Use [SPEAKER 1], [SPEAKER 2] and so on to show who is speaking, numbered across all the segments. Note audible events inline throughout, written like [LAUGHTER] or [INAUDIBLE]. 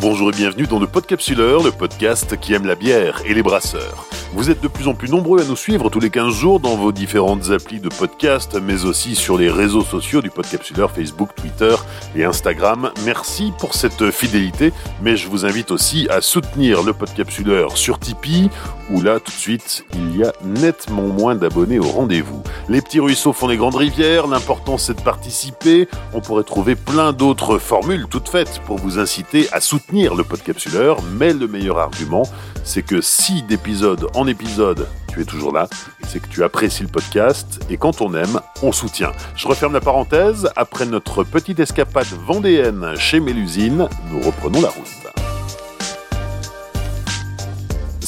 [SPEAKER 1] Bonjour et bienvenue dans le Podcapsuleur, le podcast qui aime la bière et les brasseurs. Vous êtes de plus en plus nombreux à nous suivre tous les 15 jours dans vos différentes applis de podcast, mais aussi sur les réseaux sociaux du Podcapsuleur, Facebook, Twitter et Instagram. Merci pour cette fidélité, mais je vous invite aussi à soutenir le Podcapsuleur sur Tipeee, où là, tout de suite, il y a nettement moins d'abonnés au rendez-vous. Les petits ruisseaux font les grandes rivières, l'important c'est de participer. On pourrait trouver plein d'autres formules toutes faites pour vous inciter à soutenir le Podcapsuleur, mais le meilleur argument, c'est que si d'épisode en épisode, tu es toujours là, c'est que tu apprécies le podcast et quand on aime, on soutient. Je referme la parenthèse, après notre petite escapade vendéenne chez Mélusine, nous reprenons la route.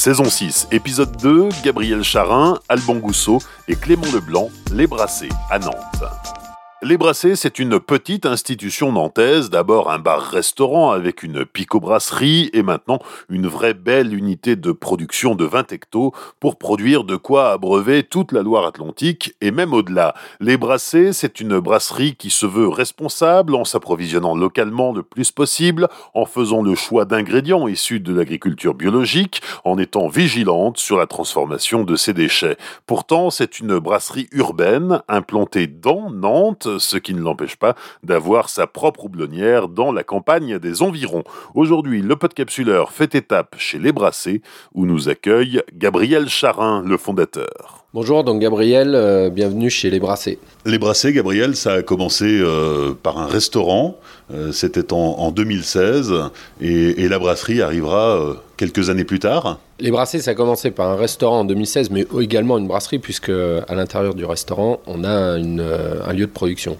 [SPEAKER 1] Saison 6, épisode 2, Gabriel Charin, Alban Gousseau et Clément Leblanc, Les Brassés, à Nantes. Les Brassés, c'est une petite institution nantaise, d'abord un bar-restaurant avec une picobrasserie et maintenant une vraie belle unité de production de 20 hectos pour produire de quoi abreuver toute la Loire-Atlantique et même au-delà. Les Brassés, c'est une brasserie qui se veut responsable en s'approvisionnant localement le plus possible, en faisant le choix d'ingrédients issus de l'agriculture biologique, en étant vigilante sur la transformation de ses déchets. Pourtant, c'est une brasserie urbaine implantée dans Nantes ce qui ne l'empêche pas d'avoir sa propre houblonnière dans la campagne des environs. Aujourd'hui, le podcapsuleur fait étape chez Les Brassés, où nous accueille Gabriel Charin, le fondateur.
[SPEAKER 2] Bonjour, donc Gabriel, euh, bienvenue chez Les Brassés.
[SPEAKER 1] Les Brassés, Gabriel, ça a commencé euh, par un restaurant, euh, c'était en, 2016, et, la brasserie arrivera quelques années plus tard.
[SPEAKER 2] Les Brassés, ça a commencé par un restaurant en 2016, mais également une brasserie, puisque à l'intérieur du restaurant, on a un lieu de production.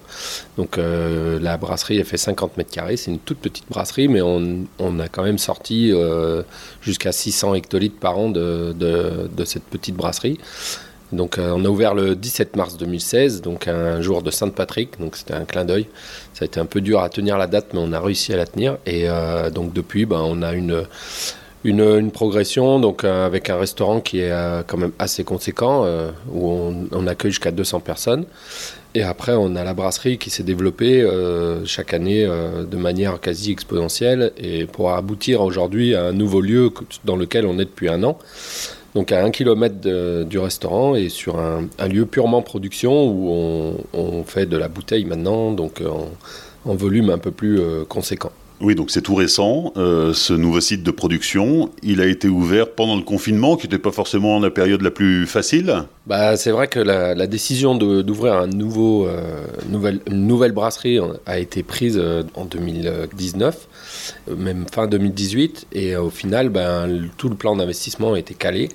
[SPEAKER 2] Donc la brasserie, elle fait 50 mètres carrés, c'est une toute petite brasserie, mais on, a quand même sorti jusqu'à 600 hectolitres par an de cette petite brasserie. Donc euh, on a ouvert le 17 mars 2016, donc un jour de Sainte-Patrick, donc c'était un clin d'œil. Ça a été un peu dur à tenir la date, mais on a réussi à la tenir. Et euh, donc depuis, ben, on a une, progression, euh, avec un restaurant qui est quand même assez conséquent, où on, accueille jusqu'à 200 personnes. Et après, on a la brasserie qui s'est développée chaque année de manière quasi exponentielle et pour aboutir aujourd'hui à un nouveau lieu dans lequel on est depuis un an donc à un kilomètre du restaurant et sur un, lieu purement production où on, fait de la bouteille maintenant, donc en, volume un peu plus euh, conséquent.
[SPEAKER 1] Oui, donc c'est tout récent, euh, ce nouveau site de production. Il a été ouvert pendant le confinement, qui n'était pas forcément la période la plus facile.
[SPEAKER 2] Bah, c'est vrai que la, décision d'ouvrir un nouveau, euh, nouvelle, une nouvelle brasserie a été prise euh, en 2019, même fin 2018, et au final, ben, tout le plan d'investissement a été calé.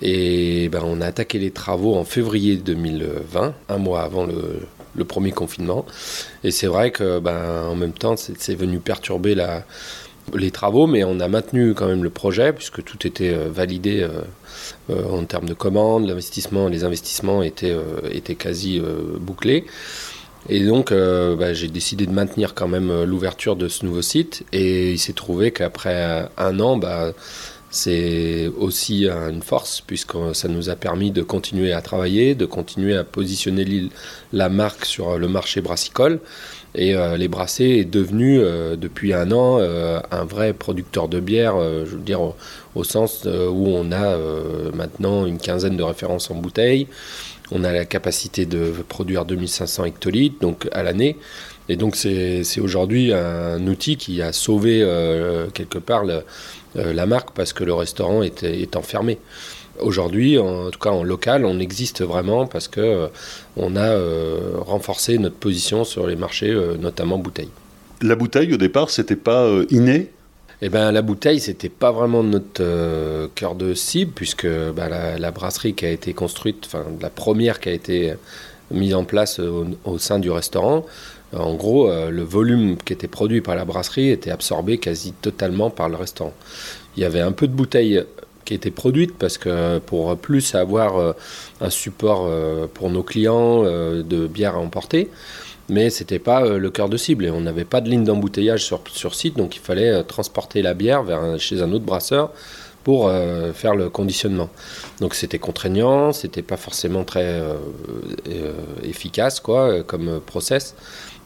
[SPEAKER 2] Et ben, on a attaqué les travaux en février 2020, un mois avant le, premier confinement. Et c'est vrai que, ben, en même temps, c'est venu perturber la, les travaux, mais on a maintenu quand même le projet puisque tout était euh, validé euh, euh, en termes de commandes, l'investissement, les investissements étaient, étaient quasi bouclés. Et donc, ben, j'ai décidé de maintenir quand même l'ouverture de ce nouveau site. Et il s'est trouvé qu'après un an, ben, c'est aussi une force puisque ça nous a permis de continuer à travailler, de continuer à positionner la marque sur le marché brassicole. Et euh, les Brassés est devenu euh, depuis un an euh, un vrai producteur de bière, je veux dire au, sens où on a maintenant une quinzaine de références en bouteille. On a la capacité de produire 2500 hectolitres donc à l'année. Et donc c'est aujourd'hui un outil qui a sauvé quelque part euh, la marque parce que le restaurant est, enfermé. Aujourd'hui, en tout cas en local, on existe vraiment parce que euh, on a euh, renforcé notre position sur les marchés, notamment bouteilles.
[SPEAKER 1] La bouteille, au départ, c'était pas inné
[SPEAKER 2] eh ben, la bouteille, c'était pas vraiment notre cœur de cible, puisque bah, la, brasserie qui a été construite, enfin la première qui a été mise en place au sein du restaurant, en gros, euh, le volume qui était produit par la brasserie était absorbé quasi totalement par le restaurant. Il y avait un peu de bouteilles qui étaient produites parce que pour plus avoir euh, un support euh, pour nos clients de bière à emporter, mais c'était pas le cœur de cible et on n'avait pas de ligne d'embouteillage sur, sur, site, donc il fallait transporter la bière vers chez un autre brasseur pour faire le conditionnement. Donc c'était contraignant, c'était pas forcément très efficace quoi, comme process.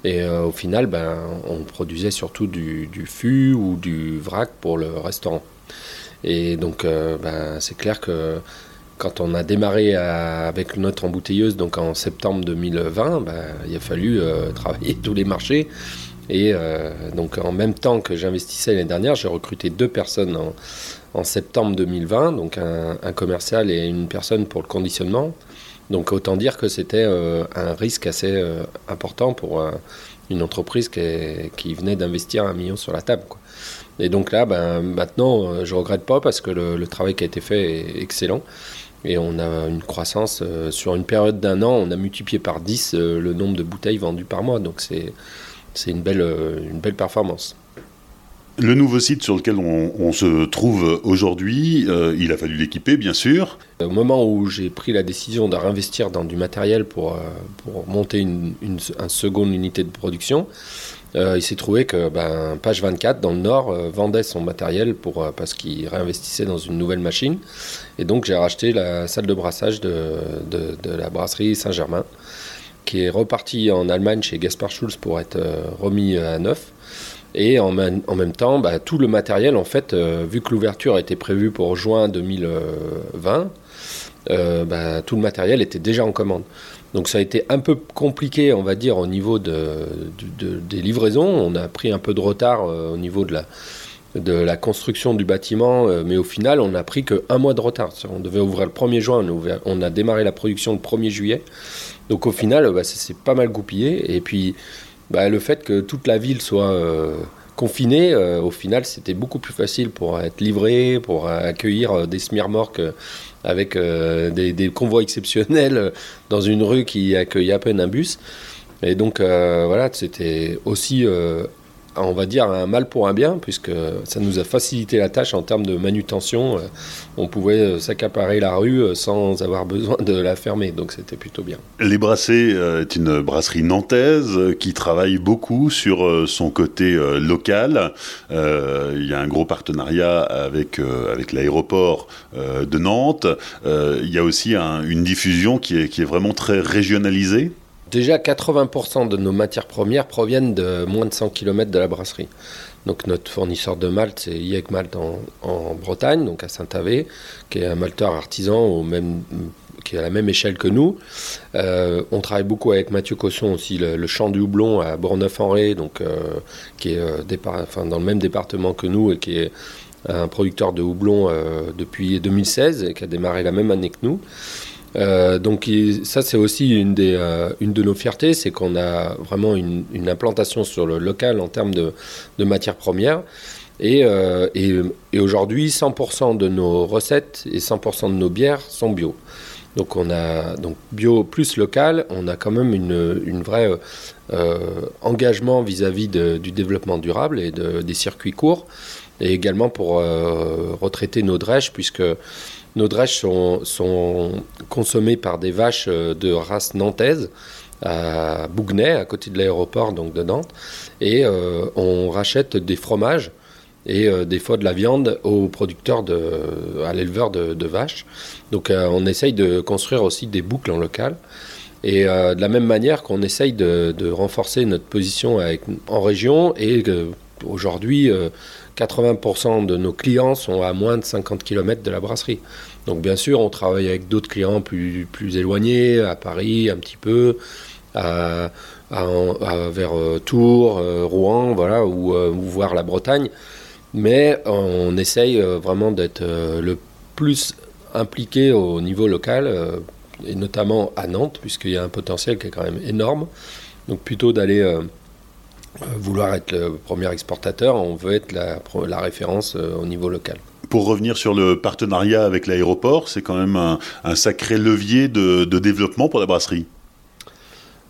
[SPEAKER 2] Et au final, ben, on produisait surtout du, du fût ou du vrac pour le restaurant. Et donc, ben, c'est clair que quand on a démarré avec notre embouteilleuse, donc en septembre 2020, ben, il a fallu [LAUGHS] travailler tous les marchés et euh, donc en même temps que j'investissais l'année dernière, j'ai recruté deux personnes en, septembre 2020, donc un, commercial et une personne pour le conditionnement. Donc autant dire que c'était euh, un risque assez euh, important pour une entreprise qui, venait d'investir un million sur la table. Et donc là, ben, maintenant, je ne regrette pas parce que le, travail qui a été fait est excellent. Et on a une croissance sur une période d'un an, on a multiplié par 10 le nombre de bouteilles vendues par mois. Donc c'est une belle, euh, une belle performance.
[SPEAKER 1] Le nouveau site sur lequel on, se trouve aujourd'hui, euh, il a fallu l'équiper, bien sûr.
[SPEAKER 2] Au moment où j'ai pris la décision de réinvestir dans du matériel pour, euh, pour monter une, une, seconde unité de production, il s'est trouvé que ben, Page 24, dans le Nord, vendait son matériel pour, parce qu'il réinvestissait dans une nouvelle machine. Et donc j'ai racheté la salle de brassage de, de, la brasserie Saint-Germain qui est reparti en Allemagne chez Gaspar Schulz pour être euh, remis à neuf. Et en, même temps, bah, tout le matériel, en fait, euh, vu que l'ouverture était prévue pour juin 2020, euh, bah, tout le matériel était déjà en commande. Donc ça a été un peu compliqué, on va dire, au niveau de, des livraisons. On a pris un peu de retard au niveau de la, construction du bâtiment, mais au final, on n'a pris qu'un mois de retard. On devait ouvrir le 1er juin, on, on a démarré la production le 1er juillet. Donc au final, bah, c'est pas mal goupillé. Et puis bah, le fait que toute la ville soit euh, confinée, euh, au final, c'était beaucoup plus facile pour être livré, pour accueillir euh, des smirmorques avec des, convois exceptionnels dans une rue qui accueille à peine un bus. Et donc voilà, c'était aussi on va dire, un mal pour un bien, puisque ça nous a facilité la tâche en termes de manutention. Euh, on pouvait euh, s'accaparer la rue euh, sans avoir besoin de la fermer, donc c'était plutôt bien.
[SPEAKER 1] Les Brassés est une brasserie nantaise qui travaille beaucoup sur son côté local. Il y a un gros partenariat avec, avec l'aéroport de Nantes. Il y a aussi une diffusion qui est, qui est vraiment très régionalisée.
[SPEAKER 2] Déjà, 80% de nos matières premières proviennent de moins de 100 km de la brasserie. Donc notre fournisseur de malt, c'est IEC Malt en, Bretagne, donc à Saint-Avé, qui est un malteur artisan au même, qui est à la même échelle que nous. Euh, on travaille beaucoup avec Mathieu Cosson aussi, le, champ du houblon à Bourneuf-en-Ré, euh, qui est euh, dans le même département que nous et qui est un producteur de houblon depuis 2016 et qui a démarré la même année que nous. Euh, donc ça c'est aussi une, des, euh, une de nos fiertés, c'est qu'on a vraiment une, implantation sur le local en termes de, de matières premières. Et, euh, et, aujourd'hui, 100% de nos recettes et 100% de nos bières sont bio. Donc on a donc bio plus local, on a quand même une, une vraie engagement vis-à-vis du développement durable et de, des circuits courts, et également pour retraiter nos drèches, puisque nos drèches sont, sont consommées par des vaches euh, de race nantaise à Bougnay, à côté de l'aéroport donc de Nantes, et euh, on rachète des fromages et euh, des fois de la viande aux producteurs, de, à l'éleveur de, vaches. Donc on essaye de construire aussi des boucles en local. Et de la même manière qu'on essaye de, renforcer notre position en région, et aujourd'hui 80% de nos clients sont à moins de 50 km de la brasserie. Donc bien sûr, on travaille avec d'autres clients plus, éloignés, à Paris un petit peu, vers euh, Tours, euh, Rouen, voilà, ou, euh, voir la Bretagne. Mais on essaye vraiment d'être le plus impliqué au niveau local, et notamment à Nantes, puisqu'il y a un potentiel qui est quand même énorme. Donc plutôt d'aller euh, vouloir être le premier exportateur, on veut être la, la référence euh, au niveau local.
[SPEAKER 1] Pour revenir sur le partenariat avec l'aéroport, c'est quand même un, sacré levier de, développement pour la brasserie.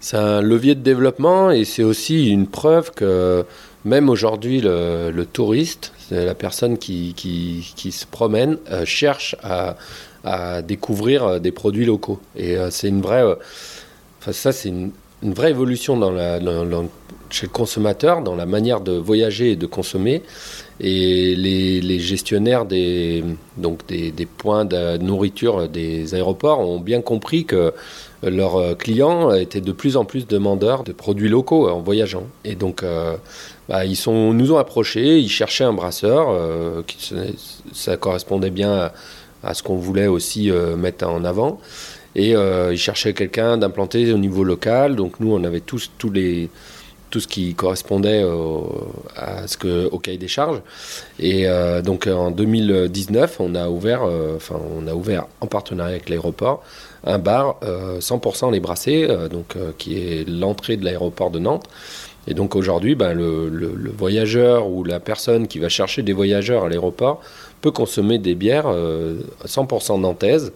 [SPEAKER 2] C'est un levier de développement et c'est aussi une preuve que même aujourd'hui, le, touriste, la personne qui, qui, se promène, euh, cherche à, à, découvrir des produits locaux. Et c'est une vraie. Enfin, ça, c'est une, une, vraie évolution chez le consommateur, dans la manière de voyager et de consommer. Et les, gestionnaires des, donc des, points de nourriture des aéroports ont bien compris que leurs clients étaient de plus en plus demandeurs de produits locaux en voyageant. Et donc, bah, ils nous ont approchés, ils cherchaient un brasseur, qui, ça correspondait bien à, ce qu'on voulait aussi mettre en avant. Et ils cherchaient quelqu'un d'implanté au niveau local. Donc nous, on avait tous, tous les, tout ce qui correspondait au, à ce que, cahier des charges. Et euh, donc en 2019, on a ouvert, euh, enfin on a ouvert en partenariat avec l'aéroport un bar 100% euh, les brassés, donc qui est l'entrée de l'aéroport de Nantes. Et donc aujourd'hui, ben, le, voyageur ou la personne qui va chercher des voyageurs à l'aéroport peut consommer des bières 100% nantaises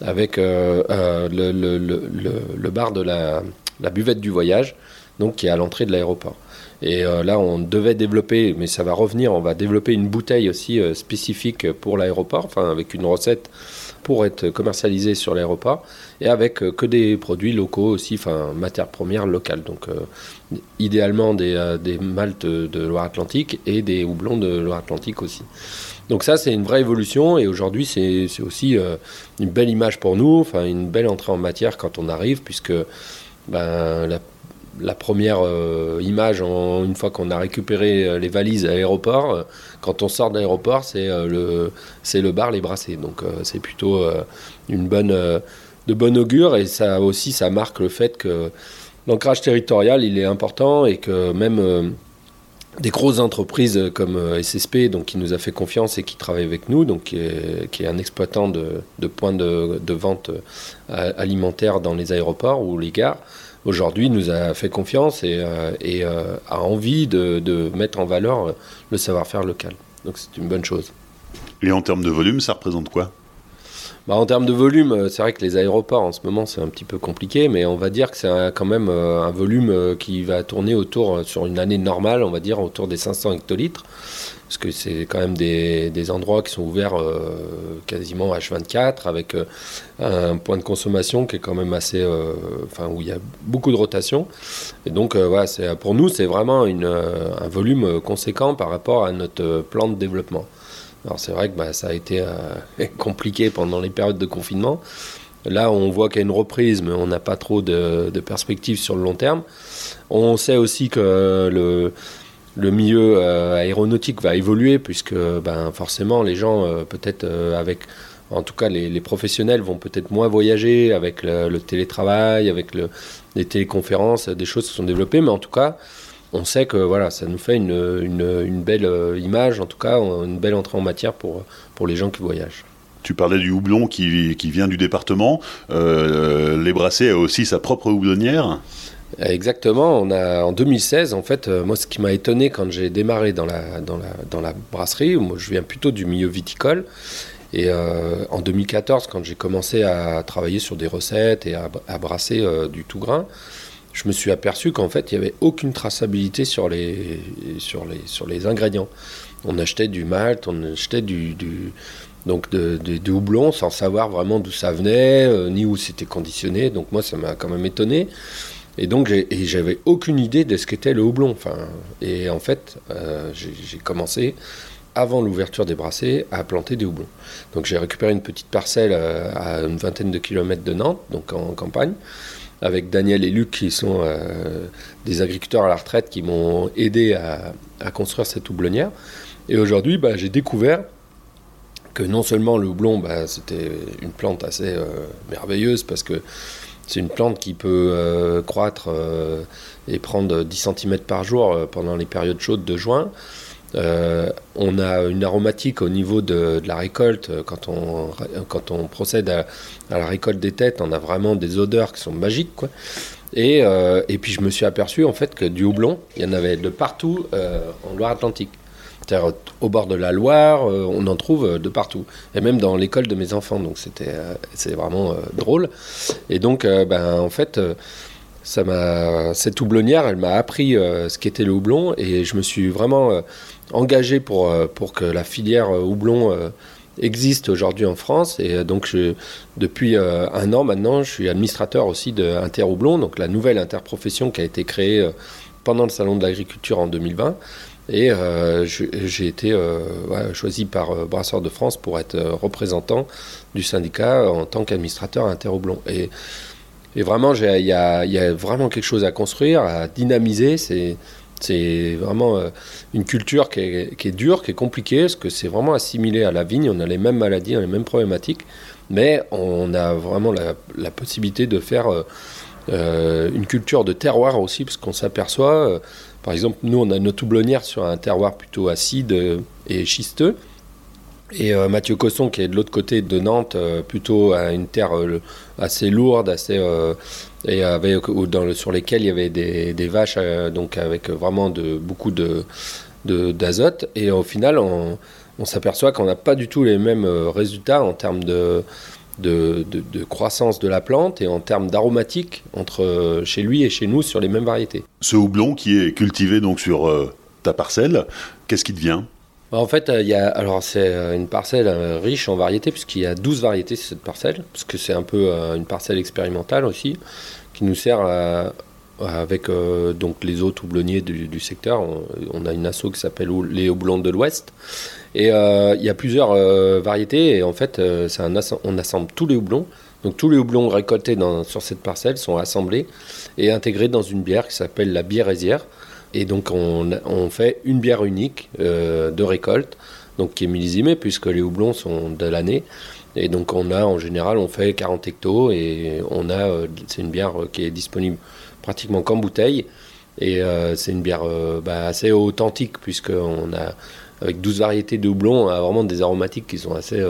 [SPEAKER 2] avec le, le, bar de la, la buvette du voyage donc qui est à l'entrée de l'aéroport. Et euh, là, on devait développer, mais ça va revenir, on va développer une bouteille aussi euh, spécifique pour l'aéroport, enfin avec une recette pour être commercialisée sur l'aéroport, et avec euh, que des produits locaux aussi, enfin matières premières locales. Donc idéalement des, des maltes de Loire-Atlantique et des houblons de Loire-Atlantique aussi. Donc ça, c'est une vraie évolution, et aujourd'hui, c'est aussi une belle image pour nous, enfin une belle entrée en matière quand on arrive, puisque ben, la la première euh, image, une fois qu'on a récupéré euh, les valises à l'aéroport, euh, quand on sort de l'aéroport, c'est le, le bar Les Brassés. Donc c'est plutôt une bonne, de bonne augure et ça aussi, ça marque le fait que l'ancrage territorial, il est important et que même des grosses entreprises comme SSP, donc, qui nous a fait confiance et qui travaille avec nous, donc, qui, est, un exploitant de, points de, de, vente alimentaire dans les aéroports ou les gares, aujourd'hui nous a fait confiance et, euh, euh, a envie de, mettre en valeur le savoir-faire local. Donc c'est une bonne chose.
[SPEAKER 1] Et en termes de volume, ça représente quoi?
[SPEAKER 2] Bah, en termes de volume, euh, c'est vrai que les aéroports en ce moment c'est un petit peu compliqué, mais on va dire que c'est quand même un volume qui va tourner autour, sur une année normale, on va dire autour des 500 hectolitres parce que c'est quand même des, des, endroits qui sont ouverts euh, quasiment H24 avec euh, un point de consommation qui est quand même assez, euh, enfin où il y a beaucoup de rotation. Et donc voilà, c'est pour nous c'est vraiment une, un volume conséquent par rapport à notre plan de développement. Alors c'est vrai que bah, ça a été [LAUGHS] compliqué pendant les périodes de confinement. Là, on voit qu'il y a une reprise, mais on n'a pas trop de, de perspectives sur le long terme. On sait aussi que le le milieu euh, aéronautique va évoluer puisque ben, forcément les gens euh, peut-être euh, avec en tout cas les, professionnels vont peut-être moins voyager avec le, télétravail avec les téléconférences des choses se sont développées. Mais en tout cas on sait que voilà ça nous fait une, une, belle image en tout cas une belle entrée en matière pour, pour les gens qui voyagent.
[SPEAKER 1] Tu parlais du houblon qui, qui vient du département. les Brassés a aussi sa propre houblonnière
[SPEAKER 2] Exactement. On a, en 2016, en fait, euh, moi, ce qui m'a étonné quand j'ai démarré dans la, dans, la, dans la brasserie, moi, je viens plutôt du milieu viticole. Et euh, en 2014, quand j'ai commencé à travailler sur des recettes et à, brasser euh, du tout grain, je me suis aperçu qu'en fait, il n'y avait aucune traçabilité sur les, sur, les, sur les ingrédients. On achetait du malt, on achetait du, du donc de, de, houblon sans savoir vraiment d'où ça venait, ni où c'était conditionné. Donc moi, ça m'a quand même étonné. Et donc, j'avais aucune idée de ce qu'était le houblon. Enfin, et en fait, euh, j'ai commencé, avant l'ouverture des brassées, à planter des houblons. Donc, j'ai récupéré une petite parcelle euh, à une vingtaine de kilomètres de Nantes, donc en campagne, avec Daniel et Luc, qui sont euh, des agriculteurs à la retraite, qui m'ont aidé à, construire cette houblonnière. Et aujourd'hui, bah, j'ai découvert que non seulement le houblon, bah, c'était une plante assez merveilleuse, parce que c'est une plante qui peut euh, croître euh, et prendre 10 cm par jour euh, pendant les périodes chaudes de juin. on a une aromatique au niveau de, la récolte. Quand on, procède à, la récolte des têtes, on a vraiment des odeurs qui sont magiques. Et, et, puis je me suis aperçu en fait que du houblon, il y en avait de partout en Loire-Atlantique au bord de la Loire, euh, on en trouve euh, de partout. Et même dans l'école de mes enfants, donc c'était euh, c'est vraiment drôle. Et donc, ben, en fait, ça m'a cette houblonnière, elle m'a appris ce qu'était le houblon et je me suis vraiment engagé pour, pour que la filière houblon existe aujourd'hui en France. Et donc, depuis un an maintenant, je suis administrateur aussi de Interhoublon, donc la nouvelle interprofession qui a été créée pendant le Salon de l'agriculture en 2020 Et j'ai été choisi par Brasseur de France pour être représentant du syndicat en tant qu'administrateur interroublon. Et, et vraiment, il y a, vraiment quelque chose à construire, à dynamiser. C'est vraiment une culture qui est, dure, qui est compliquée, parce que c'est vraiment assimilé à la vigne. On a les mêmes maladies, les mêmes problématiques, mais on a vraiment la, possibilité de faire une culture de terroir aussi, parce qu'on s'aperçoit, par exemple, nous, on a notre houblonnière sur un terroir plutôt acide et schisteux. Et euh, Mathieu Cosson, qui est de l'autre côté de Nantes, euh, plutôt à une terre euh, assez lourde, assez et sur lesquelles il y avait des, vaches, donc avec vraiment beaucoup de, d'azote. Et au final, on s'aperçoit qu'on n'a pas du tout les mêmes résultats en termes de, de, de, croissance de la plante et en termes d'aromatique entre chez lui et chez nous sur les mêmes variétés.
[SPEAKER 1] Ce houblon qui est cultivé donc sur ta parcelle, qu'est-ce qui devient?
[SPEAKER 2] Bah, en fait, il y a, alors c'est euh, une parcelle euh, riche en variétés, puisqu'il y a 12 variétés sur cette parcelle, parce que c'est un peu euh, une parcelle expérimentale aussi, qui nous sert avec donc les autres houblonniers du, secteur. On, a une asso qui s'appelle les houblons de l'Ouest. Et il y a plusieurs variétés, et en fait, un on assemble tous les houblons. Donc tous les houblons récoltés sur cette parcelle sont assemblés et intégrés dans une bière qui s'appelle la bière et donc on, fait une bière unique euh, de récolte, donc qui est millésimée puisque les houblons sont de l'année. Et donc on a en général on fait 40 hectos et on a euh, c'est une bière qui est disponible pratiquement qu'en bouteille et euh, c'est une bière bah, assez authentique puisqu'on a avec 12 variétés de houblons on a vraiment des aromatiques qui sont assez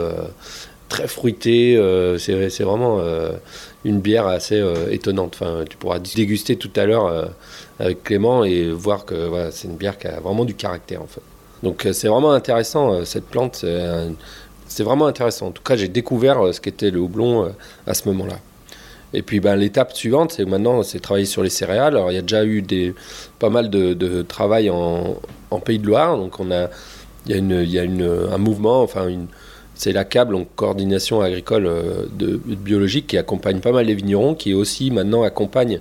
[SPEAKER 2] très fruitées. c'est vraiment une bière assez étonnante. Enfin, tu pourras déguster tout à l'heure avec Clément et voir que voilà, c'est une bière qui a vraiment du caractère en fait. Donc euh, c'est vraiment intéressant euh, cette plante, c'est vraiment intéressant. En tout cas, j'ai découvert euh, ce qu'était le houblon à ce moment-là. Et puis ben, l'étape suivante, c'est maintenant c'est travailler sur les céréales. Alors il y a déjà eu des, pas mal de, travail en, Pays de Loire, donc on a il y a, une, il y a une, un mouvement, enfin une, c'est la CABLE, en coordination agricole de, biologique, qui accompagne pas mal les vignerons, qui aussi maintenant accompagne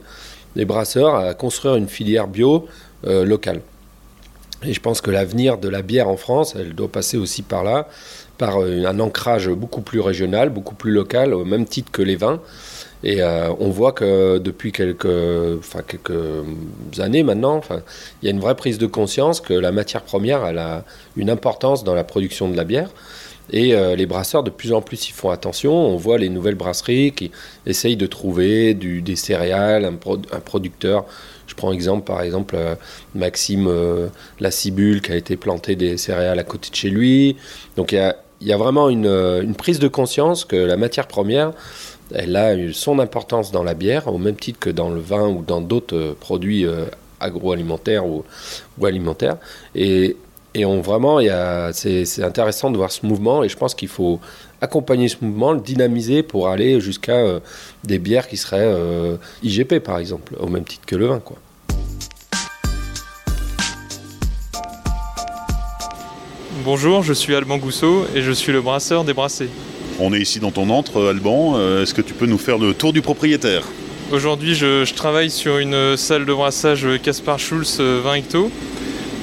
[SPEAKER 2] les brasseurs à construire une filière bio euh, locale. Et je pense que l'avenir de la bière en France, elle doit passer aussi par là, par euh, un ancrage beaucoup plus régional, beaucoup plus local, au même titre que les vins. Et euh, on voit que depuis quelques, années maintenant, il y a une vraie prise de conscience que la matière première a une importance dans la production de la bière. Et euh, les brasseurs, de plus en plus, ils font attention. On voit les nouvelles brasseries qui essayent de trouver des céréales, un, producteur. Je prends exemple, par exemple, euh, Maxime euh, qui a été planté des céréales à côté de chez lui. Donc il y a, vraiment une, prise de conscience que la matière première, elle a son importance dans la bière, au même titre que dans le vin ou dans d'autres produits agroalimentaires ou, alimentaires. Et et on vraiment, c'est intéressant de voir ce mouvement et je pense qu'il faut accompagner ce mouvement, le dynamiser pour aller jusqu'à euh, des bières qui seraient euh, IGP par exemple, au même titre que le vin. Quoi.
[SPEAKER 3] Bonjour, je suis Alban Gousseau et je suis le brasseur des brassés.
[SPEAKER 1] On est ici dans ton antre, Alban. Euh, est-ce que tu peux nous faire le tour du propriétaire?
[SPEAKER 3] Aujourd'hui, je, travaille sur une salle de brassage Caspar Schulz 20 hectos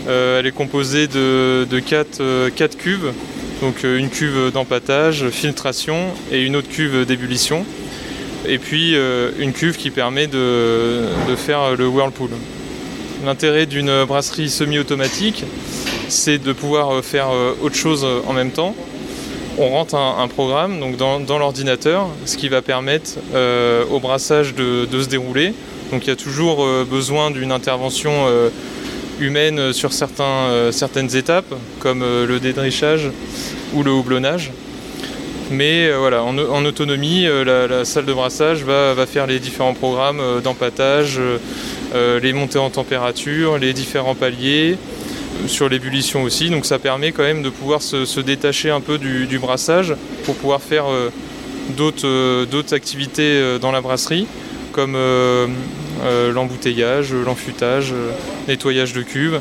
[SPEAKER 3] euh, elle est composée de, 4, euh, cuves, donc euh, une cuve d'empattage, filtration et une autre cuve d'ébullition. Et puis une cuve qui permet de, faire le whirlpool. L'intérêt d'une brasserie semi-automatique, c'est de pouvoir faire autre chose en même temps. On rentre un, programme dans, l'ordinateur, ce qui va permettre au brassage de, se dérouler. Donc il y a toujours besoin d'une intervention humaine sur euh, certaines étapes, comme euh, le dédrichage ou le houblonnage. Mais euh, voilà, en, autonomie, la, salle de brassage va, faire les différents programmes d'empattage, les montées en température, les différents paliers, sur l'ébullition aussi. Donc ça permet quand même de pouvoir se, détacher un peu du, brassage pour pouvoir faire d'autres activités dans la brasserie, comme euh, l'embouteillage, l'enfutage, euh, nettoyage de cuves.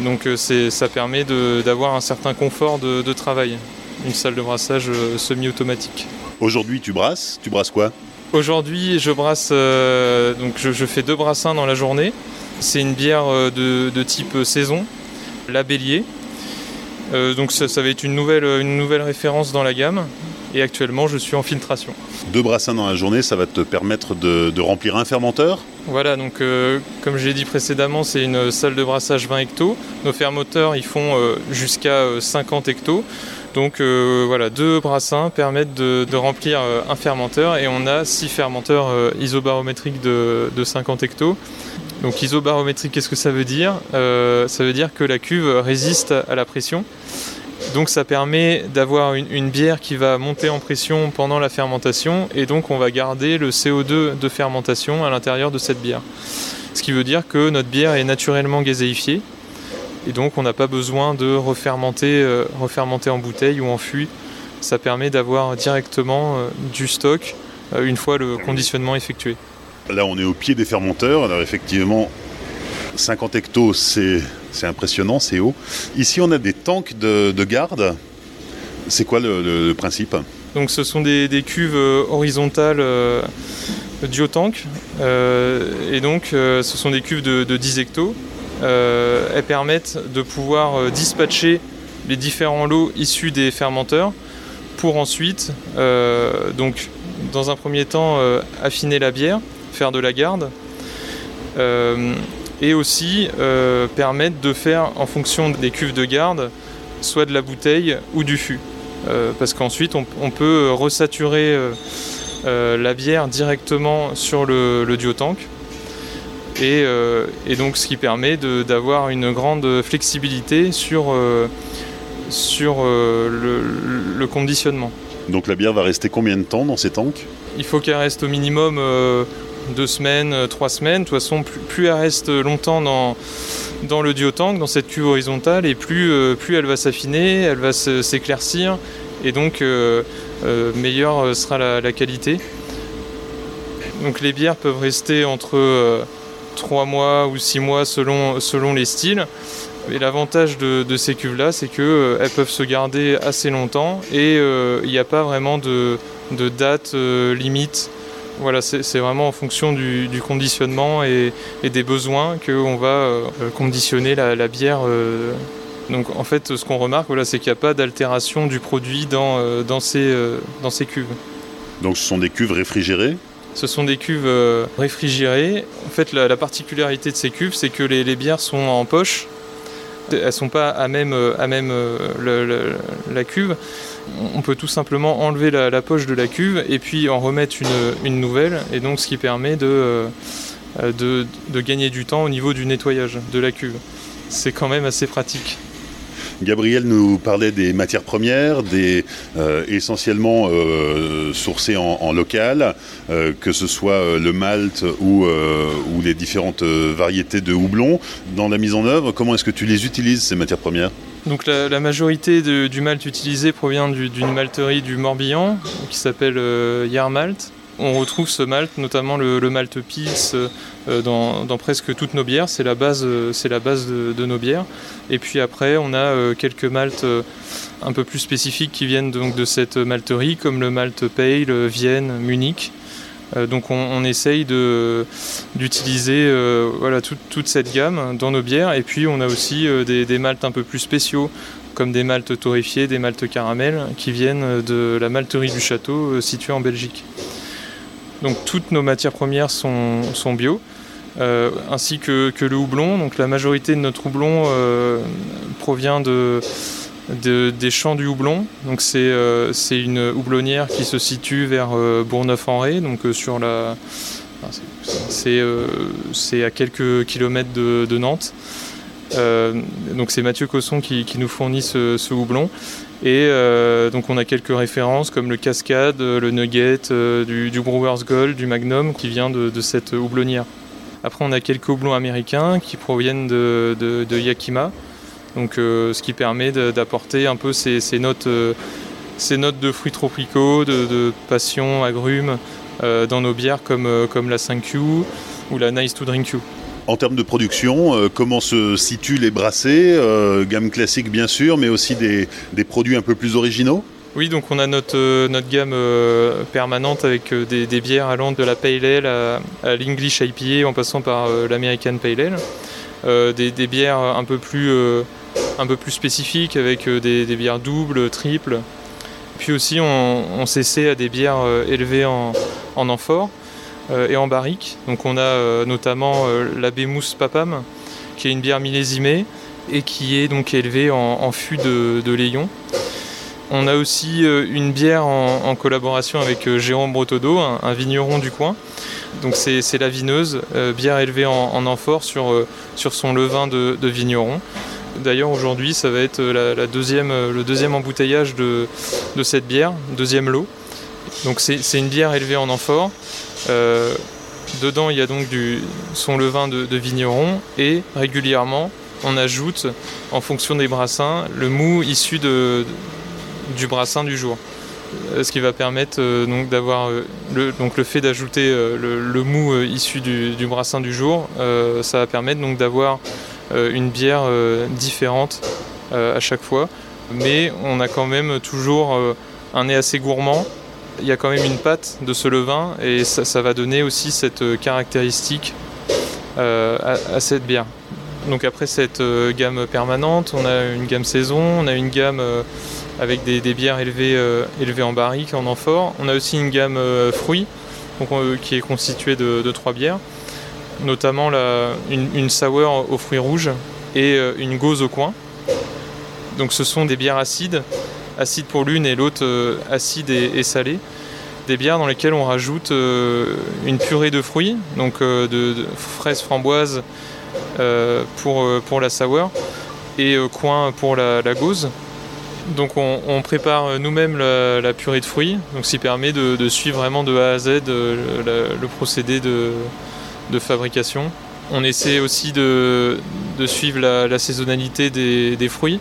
[SPEAKER 3] Donc euh, ça permet d'avoir un certain confort de, travail, une salle de brassage semi-automatique.
[SPEAKER 1] Aujourd'hui tu brasses, tu brasses quoi?
[SPEAKER 3] Aujourd'hui je brasse, donc je, fais deux brassins dans la journée. C'est une bière de, type saison la Bélier. donc ça, ça, va être une nouvelle, une nouvelle référence dans la gamme. Et actuellement, je suis en filtration.
[SPEAKER 1] Deux brassins dans la journée, ça va te permettre de, remplir un fermenteur
[SPEAKER 3] Voilà, donc comme je l'ai dit précédemment, c'est une salle de brassage 20 hectos. Nos fermenteurs, ils font jusqu'à 50 hectos. Donc euh, voilà, deux brassins permettent de, remplir euh, un fermenteur et on a six fermenteurs euh, isobarométriques de, 50 hectos. Donc isobarométrique, qu'est-ce que ça veut dire? Ça veut dire que la cuve résiste à la pression. Donc ça permet d'avoir une, bière qui va monter en pression pendant la fermentation et donc on va garder le CO2 de fermentation à l'intérieur de cette bière. Ce qui veut dire que notre bière est naturellement gazéifiée et donc on n'a pas besoin de refermenter, euh, en bouteille ou en fût. Ça permet d'avoir directement euh, du stock euh, une fois le conditionnement effectué.
[SPEAKER 1] Là on est au pied des fermenteurs, alors effectivement 50 hectos c'est impressionnant, c'est haut. Ici on a des tanks de, garde. C'est quoi le, principe?
[SPEAKER 3] Donc ce sont des, cuves horizontales duotank. Et donc ce sont des cuves de, de 10 hectos. Euh, elles permettent de pouvoir euh, dispatcher les différents lots issus des fermenteurs pour ensuite, euh, donc, dans un premier temps, affiner la bière, faire de la garde, et aussi permettre de faire, en fonction des cuves de garde, soit de la bouteille ou du fût. parce qu'ensuite, on, peut resaturer la bière directement sur le, le duotank euh, et, donc ce qui permet d'avoir une grande flexibilité sur, euh, sur euh, le, conditionnement.
[SPEAKER 1] Donc la bière va rester combien de temps dans ces tanks?
[SPEAKER 3] Il faut qu'elle reste au minimum deux semaines, trois semaines. De toute façon, plus, elle reste longtemps dans, dans le duotank, dans cette cuve horizontale, et plus, plus elle va s'affiner, elle va s'éclaircir, et donc meilleure sera la, qualité. Donc les bières peuvent rester entre 3 mois ou 6 mois selon, selon les styles. Et l'avantage de, ces cuves-là, c'est qu'elles euh, peuvent se garder assez longtemps et euh, il n'y a pas vraiment de, date euh, limite. Voilà, c'est vraiment en fonction du, conditionnement et, des besoins qu'on va conditionner la, bière. Donc en fait, ce qu'on remarque, voilà, c'est qu'il n'y a pas d'altération du produit dans, dans, ces, dans ces cuves.
[SPEAKER 1] Donc ce sont des cuves réfrigérées?
[SPEAKER 3] Ce sont des cuves euh, réfrigérées. En fait, la, particularité de ces cuves, c'est que les, bières sont en poche. Elles ne sont pas à même, euh, à même euh, la cuve. On peut tout simplement enlever la, poche de la cuve et puis en remettre une, nouvelle. Et donc, ce qui permet de, de gagner du temps au niveau du nettoyage de la cuve. C'est quand même assez pratique.
[SPEAKER 1] Gabriel nous parlait des matières premières, euh, essentiellement euh, sourcées en, local, euh, que ce soit le malt ou, les différentes variétés de houblon. Dans la mise en œuvre, comment est-ce que tu les utilises, ces matières premières?
[SPEAKER 3] Donc la, majorité du malt utilisé provient d'une malterie du Morbihan qui s'appelle Yarmalt. On retrouve ce malt, notamment le, malt Pils, euh, dans, presque toutes nos bières. C'est la base, euh, de, nos bières. Et puis après, on a euh, quelques maltes un peu plus spécifiques qui viennent donc de cette malterie, comme le malt Pale, Vienne, Munich. Donc on, essaye d'utiliser voilà, toute cette gamme dans nos bières. Et puis on a aussi des, des, maltes un peu plus spéciaux, comme des maltes torréfiés, des maltes caramel, qui viennent de la malterie du château située en Belgique. Donc toutes nos matières premières sont, bio. Euh, ainsi que, le houblon. Donc la majorité de notre houblon euh, provient de, des champs du houblon. Donc c'est euh, une houblonnière qui se situe vers Bourgneuf-en-Ré, donc sur la c'est à quelques kilomètres de, Nantes. donc c'est Mathieu Cosson qui, nous fournit ce houblon. Et euh, donc on a quelques références comme le Cascade, le Nugget, euh, du, Brewers Gold, du Magnum qui vient de, cette houblonnière. Après on a quelques houblons américains qui proviennent de, Yakima, donc, euh, ce qui permet d'apporter un peu ces, notes, ces notes de fruits tropicaux, de, passion, agrumes dans nos bières comme, comme la 5Q ou la Nice to Drink You.
[SPEAKER 1] En termes de production, euh, comment se situent les brassés euh, Gamme classique bien sûr, mais aussi des, produits un peu plus originaux?
[SPEAKER 3] Oui, donc on a notre, euh, notre gamme permanente avec des, bières allant de la Pale Ale à, l'English IPA en passant par l'American Pale Ale. Des, bières un peu plus un peu plus spécifiques avec des, bières doubles, triples. Puis aussi on, s'essaie à des bières élevées en, amphore et en barrique. Donc on a notamment la Bémousse Papam, qui est une bière millésimée et qui est donc élevée en, fût de, de Léon. On a aussi euh, une bière en, collaboration avec euh, Jérôme Brotodo, un, vigneron du coin. Donc c'est la vineuse, euh, bière élevée en, amphore sur, sur son levain de, vigneron. D'ailleurs aujourd'hui ça va être deuxième, le deuxième embouteillage de, cette bière, deuxième lot. Donc c'est une bière élevée en amphore. dedans il y a donc du, son levain de, de vigneron et régulièrement on ajoute en fonction des brassins le mou issu de, du brassin du jour. Euh, ce qui va permettre euh, donc d'avoir euh, le, donc le fait d'ajouter le, mou issu du, brassin du jour, ça va permettre donc d'avoir une bière différente à chaque fois. Mais on a quand même toujours un nez assez gourmand. Il y a quand même une pâte de ce levain et ça, va donner aussi cette caractéristique à, cette bière. Donc après cette gamme permanente, on a une gamme saison, on a une gamme avec des, bières euh, élevées, en barrique, en amphore. On a aussi une gamme euh, fruits euh, qui est constituée de, trois bières, notamment une, sour aux fruits rouges et une gauze au coin. Donc ce sont des bières acides, acides pour l'une et l'autre acide et, salée. Des bières dans lesquelles on rajoute une purée de fruits, donc de, fraises framboises pour, la sour et coin pour la, la gauze. Donc on, prépare nous-mêmes la, purée de fruits, donc ce qui permet de, suivre vraiment de A à Z euh, le procédé de, fabrication. On essaie aussi de, suivre la, saisonnalité des, fruits.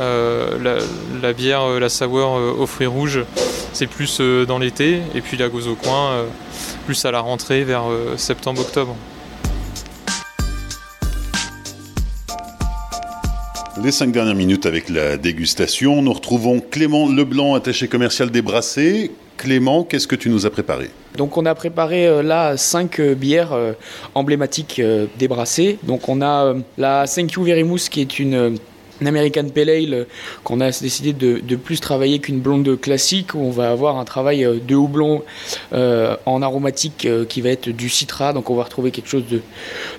[SPEAKER 3] Euh, la, bière, euh, la sour aux fruits rouges, c'est plus dans l'été, et puis la gauze au coin, plus à la rentrée vers septembre-octobre.
[SPEAKER 1] Les cinq dernières minutes avec la dégustation, nous retrouvons Clément Leblanc, attaché commercial des Brassés. Clément, qu'est-ce que tu nous as préparé
[SPEAKER 4] Donc on a préparé euh, là cinq euh, bières euh, emblématiques des. Donc on a la Thank You qui est une American Pale Ale qu'on a décidé de, plus travailler qu'une blonde classique où on va avoir un travail de houblon en aromatique qui va être du citra donc on va retrouver quelque chose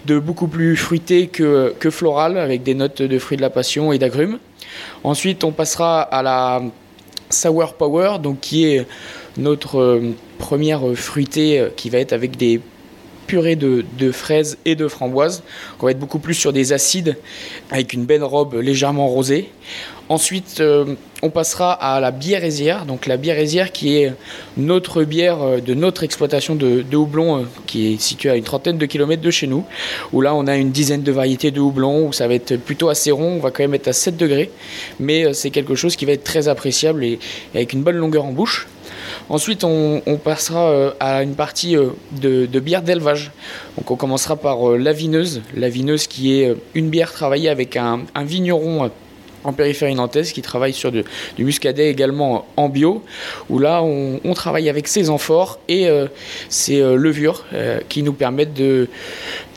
[SPEAKER 4] de, beaucoup plus fruité que, que, floral avec des notes de fruits de la passion et d'agrumes ensuite on passera à la Sour Power donc qui est notre première fruitée qui va être avec des purée de, fraises et de framboises. On va être beaucoup plus sur des acides avec une belle robe légèrement rosée. Ensuite, euh, on passera à la bière biérésière. Donc la bière qui est notre bière euh, de notre exploitation de, houblon euh, qui est située à une trentaine de kilomètres de chez nous. Où là, on a une dizaine de variétés de houblon où ça va être plutôt assez rond. On va quand même être à 7 degrés. Mais c'est quelque chose qui va être très appréciable et avec une bonne longueur en bouche. Ensuite, on, passera à une partie de, bière d'élevage. Donc, on commencera par la vineuse. La vineuse qui est une bière travaillée avec un, vigneron en périphérie nantaise qui travaille sur du muscadet également en bio, où là on, travaille avec ses amphores et ses levures qui nous permettent de,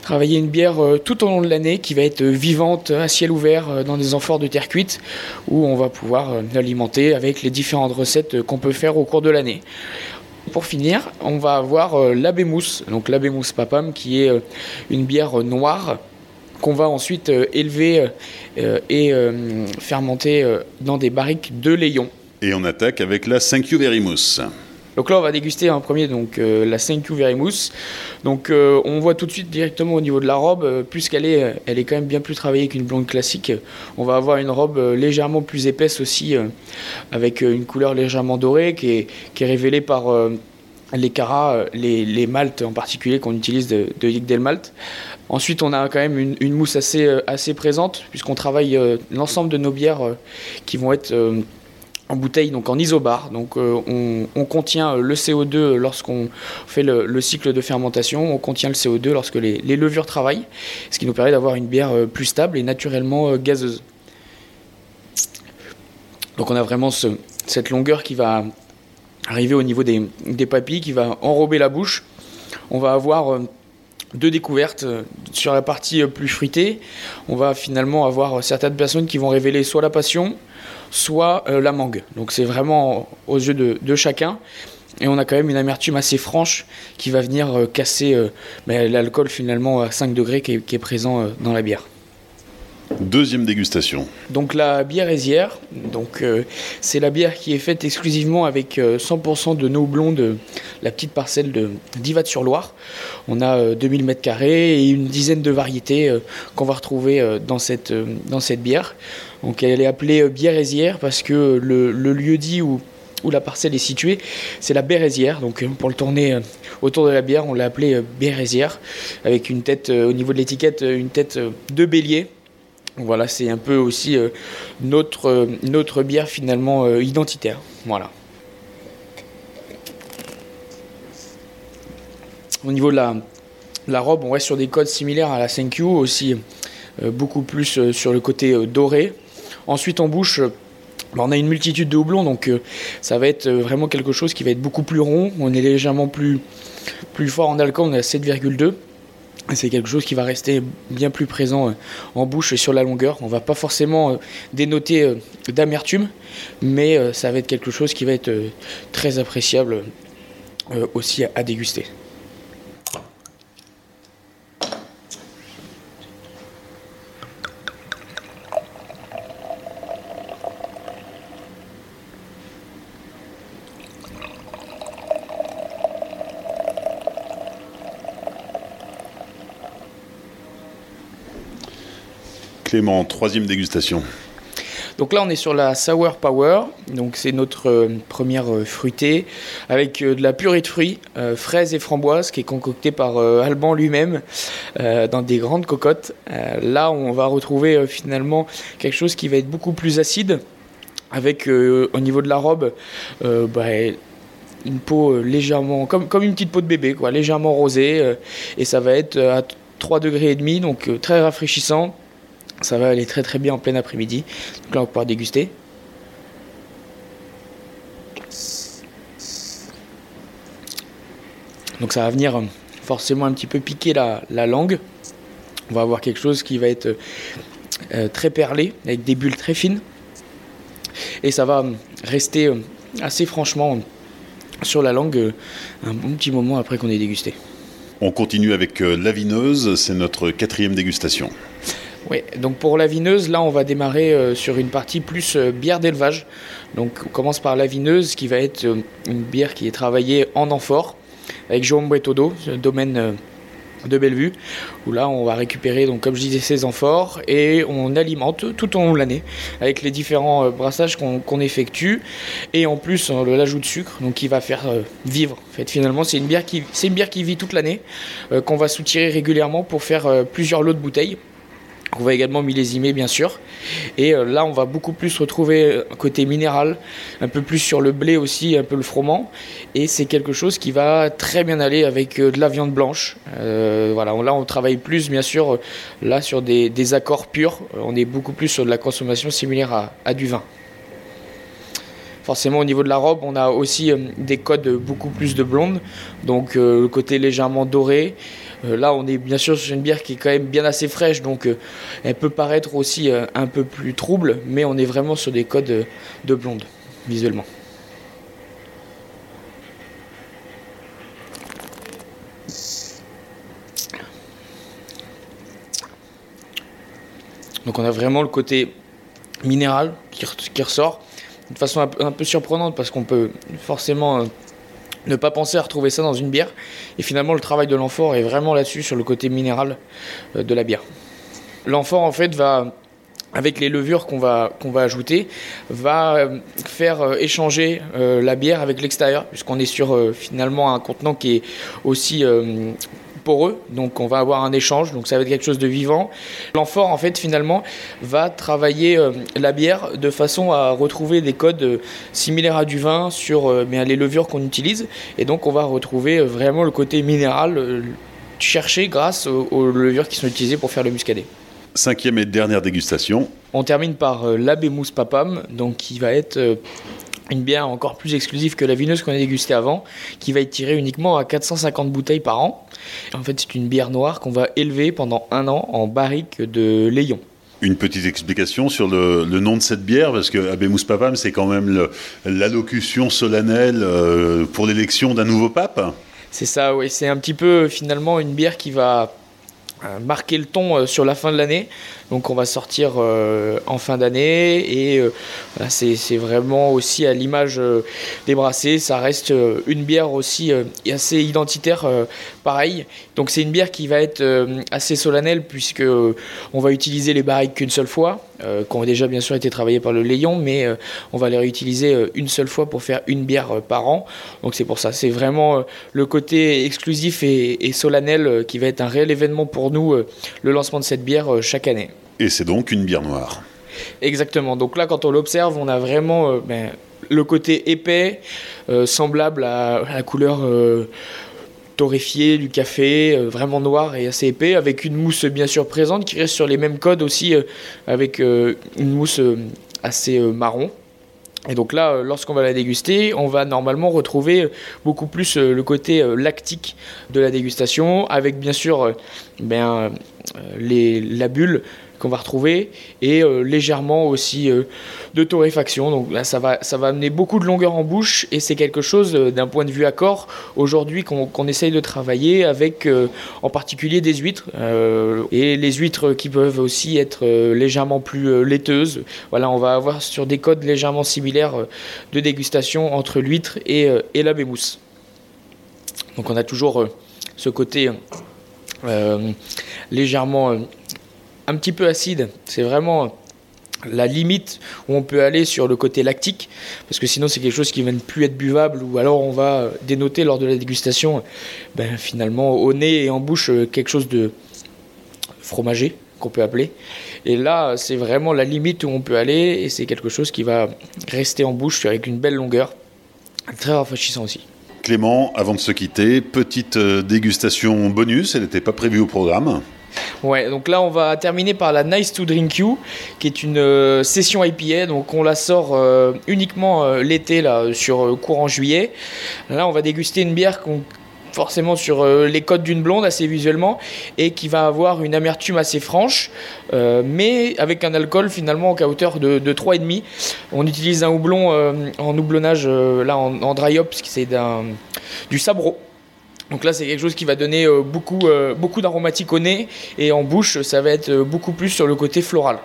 [SPEAKER 4] travailler une bière euh, tout au long de l'année qui va être euh, vivante à ciel ouvert euh, dans des amphores de terre cuite où on va pouvoir l'alimenter avec les différentes recettes qu'on peut faire au cours de l'année. Pour finir, on va avoir l'abémousse, donc l'abémousse papam qui est une bière noire qu'on va ensuite élever et fermenter dans des barriques de Léon.
[SPEAKER 1] Et on attaque avec la 5 You Very Mousse.
[SPEAKER 4] Donc là, on va déguster en premier donc, euh, la 5 You Very Mousse. Donc euh, on voit tout de suite directement au niveau de la robe, euh, puisqu'elle est, elle est quand même bien plus travaillée qu'une blonde classique, on va avoir une robe légèrement plus épaisse aussi, avec une couleur légèrement dorée qui est, qui est révélée par les caras, les, les, maltes en particulier qu'on utilise de, de Yigdel Malt. Ensuite, on a quand même une, mousse assez, assez présente, puisqu'on travaille l'ensemble de nos bières qui vont être en bouteille, donc en isobar. Donc euh, on, contient le CO2 lorsqu'on fait le, cycle de fermentation, on contient le CO2 lorsque les, levures travaillent, ce qui nous permet d'avoir une bière euh, plus stable et naturellement euh, gazeuse. Donc on a vraiment cette longueur qui va arriver au niveau des, papilles, qui va enrober la bouche. On va avoir deux découvertes sur la partie plus fruitée. On va finalement avoir certaines personnes qui vont révéler soit la passion, soit la mangue. Donc c'est vraiment aux yeux de, chacun. Et on a quand même une amertume assez franche qui va venir casser ben, l'alcool finalement à 5 degrés qui est présent dans la bière.
[SPEAKER 1] Deuxième dégustation.
[SPEAKER 4] Donc la bière Aisière, donc euh, c'est la bière qui est faite exclusivement avec 100% euh, de nos blondes, de la petite parcelle de d'Ivat sur Loire. On a 2000 m carrés et une dizaine de variétés euh, qu'on va retrouver dans cette bière. Donc elle est appelée bière Aisière parce que le, lieu dit où où la parcelle est située, c'est la Bérésière. Donc pour le tourner autour de la bière, on l'a appelée Bérésière, avec une tête au niveau de l'étiquette, une tête de bélier voilà, c'est un peu aussi euh, notre, euh, notre bière finalement euh, identitaire. Voilà. Au niveau de la, la, robe, on reste sur des codes similaires à la 5Q, aussi beaucoup plus sur le côté doré. Ensuite, en bouche, bah, on a une multitude de houblons, donc ça va être vraiment quelque chose qui va être beaucoup plus rond. On est légèrement plus, plus fort en alcool, on est à 7,2 c'est quelque chose qui va rester bien plus présent euh, en bouche et sur la longueur. On va pas forcément euh, dénoter euh, d'amertume, mais ça va être quelque chose qui va être très appréciable aussi à déguster.
[SPEAKER 1] Clément, troisième dégustation.
[SPEAKER 4] Donc là, on est sur la Sour Power. Donc c'est notre euh, première euh, fruitée avec euh, de la purée de fruits, fraises et framboises, qui est concoctée par Alban lui-même dans des grandes cocottes. là, on va retrouver finalement quelque chose qui va être beaucoup plus acide, avec au niveau de la robe. Bah, une peau légèrement comme, comme une petite peau de bébé quoi légèrement rosée et ça va être à 3 degrés et demi donc très rafraîchissant ça va aller très très bien en plein après-midi. Donc là, on pouvoir déguster. Donc ça va venir euh, forcément un petit peu piquer la, langue. On va avoir quelque chose qui va être euh, très perlé, avec des bulles très fines. Et ça va rester euh, assez franchement sur la langue un bon petit moment après qu'on ait dégusté.
[SPEAKER 1] On continue avec la vineuse, c'est notre quatrième dégustation.
[SPEAKER 4] Donc pour la vineuse, là on va démarrer euh, sur une partie plus euh, bière d'élevage. Donc on commence par la vineuse qui va être euh, une bière qui est travaillée en amphore avec Jérôme Bretodo, domaine de Bellevue, où là on va récupérer, donc comme je disais, ces amphores et on alimente tout au long de l'année avec les différents brassages qu'on effectue et en plus l'ajout de sucre, qui va faire vivre. Finalement, c'est une bière qui, une bière qui vit toute l'année, qu'on va soutirer régulièrement pour faire plusieurs lots de bouteilles. On va également millésimer bien sûr. Et euh, là, on va beaucoup plus retrouver un euh, côté minéral, un peu plus sur le blé aussi, un peu le froment. Et c'est quelque chose qui va très bien aller avec euh, de la viande blanche. voilà, là, on travaille plus bien sûr là sur des, accords purs. On est beaucoup plus sur de la consommation similaire à, du vin. Forcément, au niveau de la robe, on a aussi des codes beaucoup plus de blonde, donc le côté légèrement doré, là, on est bien sûr sur une bière qui est quand même bien assez fraîche, donc euh, elle peut paraître aussi euh, un peu plus trouble, mais on est vraiment sur des codes de blonde, visuellement. Donc on a vraiment le côté minéral qui, ressort de façon un peu surprenante parce qu'on peut forcément ne pas penser à retrouver ça dans une bière. Et finalement, le travail de l'amphore est vraiment là-dessus, sur le côté minéral euh, de la bière. L'amphore, en fait, va, avec les levures qu'on va, ajouter, va euh, faire euh, échanger la bière avec l'extérieur, puisqu'on est sur finalement un contenant qui est aussi poreux, donc on va avoir un échange, donc ça va être quelque chose de vivant. L'amphore, en fait, finalement, va travailler euh, la bière de façon à retrouver des codes euh, similaires à du vin sur euh, les levures qu'on utilise, et donc on va retrouver vraiment le côté minéral cherché grâce aux, levures qui sont utilisées pour faire le muscadet.
[SPEAKER 1] Cinquième et dernière dégustation.
[SPEAKER 4] On termine par l'abbé mousse papam, donc qui va être une bière encore plus exclusive que la vineuse qu'on a dégustée avant, qui va être tirée uniquement à 450 bouteilles par an. En fait, c'est une bière noire qu'on va élever pendant un an en barrique de Léon.
[SPEAKER 1] Une petite explication sur le, nom de cette bière, parce que Abemus Papam, c'est quand même l'allocution solennelle euh, pour l'élection d'un nouveau pape.
[SPEAKER 4] C'est ça, oui. C'est un petit peu finalement une bière qui va euh, marquer le ton euh, sur la fin de l'année. Donc on va sortir euh, en fin d'année et c'est vraiment aussi à l'image des brassés. Ça reste une bière aussi assez identitaire, pareil. Donc c'est une bière qui va être assez solennelle puisque on va utiliser les barriques qu'une seule fois, qui ont déjà bien sûr été travaillées par le Léon, mais on va les réutiliser une seule fois pour faire une bière par an. Donc c'est pour ça, c'est vraiment le côté exclusif et, solennel qui va être un réel événement pour nous euh, le lancement de cette bière euh, chaque année.
[SPEAKER 1] Et c'est donc une bière noire.
[SPEAKER 4] Exactement. Donc là, quand on l'observe, on a vraiment euh, ben, le côté épais, semblable à, la couleur torréfiée du café, vraiment noir et assez épais, avec une mousse bien sûr présente qui reste sur les mêmes codes aussi, avec une mousse assez marron. Et donc là, euh, lorsqu'on va la déguster, on va normalement retrouver euh, beaucoup plus euh, le côté lactique de la dégustation, avec bien sûr ben, les, la bulle qu'on va retrouver et euh, légèrement aussi euh, de torréfaction. Donc là, ça va, ça va amener beaucoup de longueur en bouche et c'est quelque chose euh, d'un point de vue accord aujourd'hui qu'on essaye de travailler avec en particulier des huîtres et les huîtres qui peuvent aussi être légèrement plus laiteuses. Voilà, on va avoir sur des codes légèrement similaires de dégustation entre l'huître et, et la bémousse. Donc on a toujours ce côté légèrement un petit peu acide. C'est vraiment la limite où on peut aller sur le côté lactique, parce que sinon c'est quelque chose qui va ne plus être buvable, ou alors on va dénoter lors de la dégustation, ben, finalement au nez et en bouche quelque chose de fromager qu'on peut appeler. Et là c'est vraiment la limite où on peut aller, et c'est quelque chose qui va rester en bouche avec une belle longueur, très rafraîchissant aussi.
[SPEAKER 1] Clément, avant de se quitter, petite euh, dégustation bonus, elle n'était pas prévue au programme.
[SPEAKER 4] Ouais, donc là on va terminer par la Nice to Drink You, qui est une euh, session IPA. Donc on la sort euh, uniquement euh, l'été là sur courant juillet. Là on va déguster une bière qu'on forcément sur les codes d'une blonde assez visuellement et qui va avoir une amertume assez franche mais avec un alcool finalement qu'à hauteur de, de 3,5 on utilise un houblon en houblonnage là en, dry hop que c'est du sabro donc là, c'est quelque chose qui va donner euh, beaucoup, euh, beaucoup d'aromatique au nez et en bouche, ça va être euh, beaucoup plus sur le côté floral.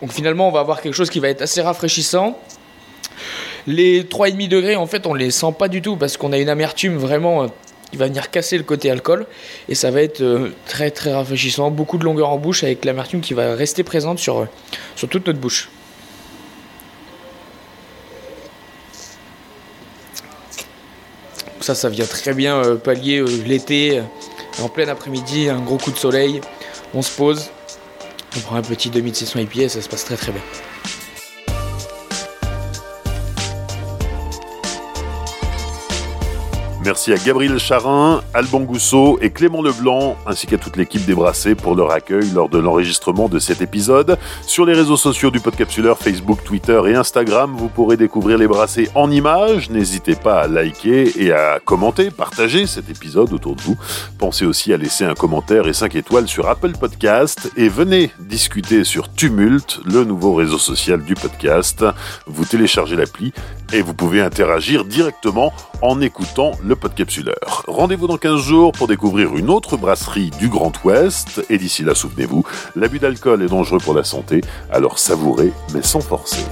[SPEAKER 4] Donc finalement, on va avoir quelque chose qui va être assez rafraîchissant. Les 3,5 degrés, en fait, on les sent pas du tout parce qu'on a une amertume vraiment qui va venir casser le côté alcool et ça va être très très rafraîchissant, beaucoup de longueur en bouche avec l'amertume qui va rester présente sur toute notre bouche. Ça, ça vient très bien euh, pallier euh, l'été, euh, en plein après-midi, un gros coup de soleil. On se pose, on prend un petit demi de session IPA et ça se passe très très bien.
[SPEAKER 1] Merci à Gabriel Charin, Alban Gousseau et Clément Leblanc, ainsi qu'à toute l'équipe des Brassés pour leur accueil lors de l'enregistrement de cet épisode. Sur les réseaux sociaux du Podcapsuleur, Facebook, Twitter et Instagram, vous pourrez découvrir les Brassés en images. N'hésitez pas à liker et à commenter, partager cet épisode autour de vous. Pensez aussi à laisser un commentaire et 5 étoiles sur Apple Podcast et venez discuter sur Tumult, le nouveau réseau social du podcast. Vous téléchargez l'appli et vous pouvez interagir directement en écoutant le Podcapsuleur. Rendez-vous dans 15 jours pour découvrir une autre brasserie du Grand Ouest. Et d'ici là, souvenez-vous, l'abus d'alcool est dangereux pour la santé, alors savourez mais sans forcer.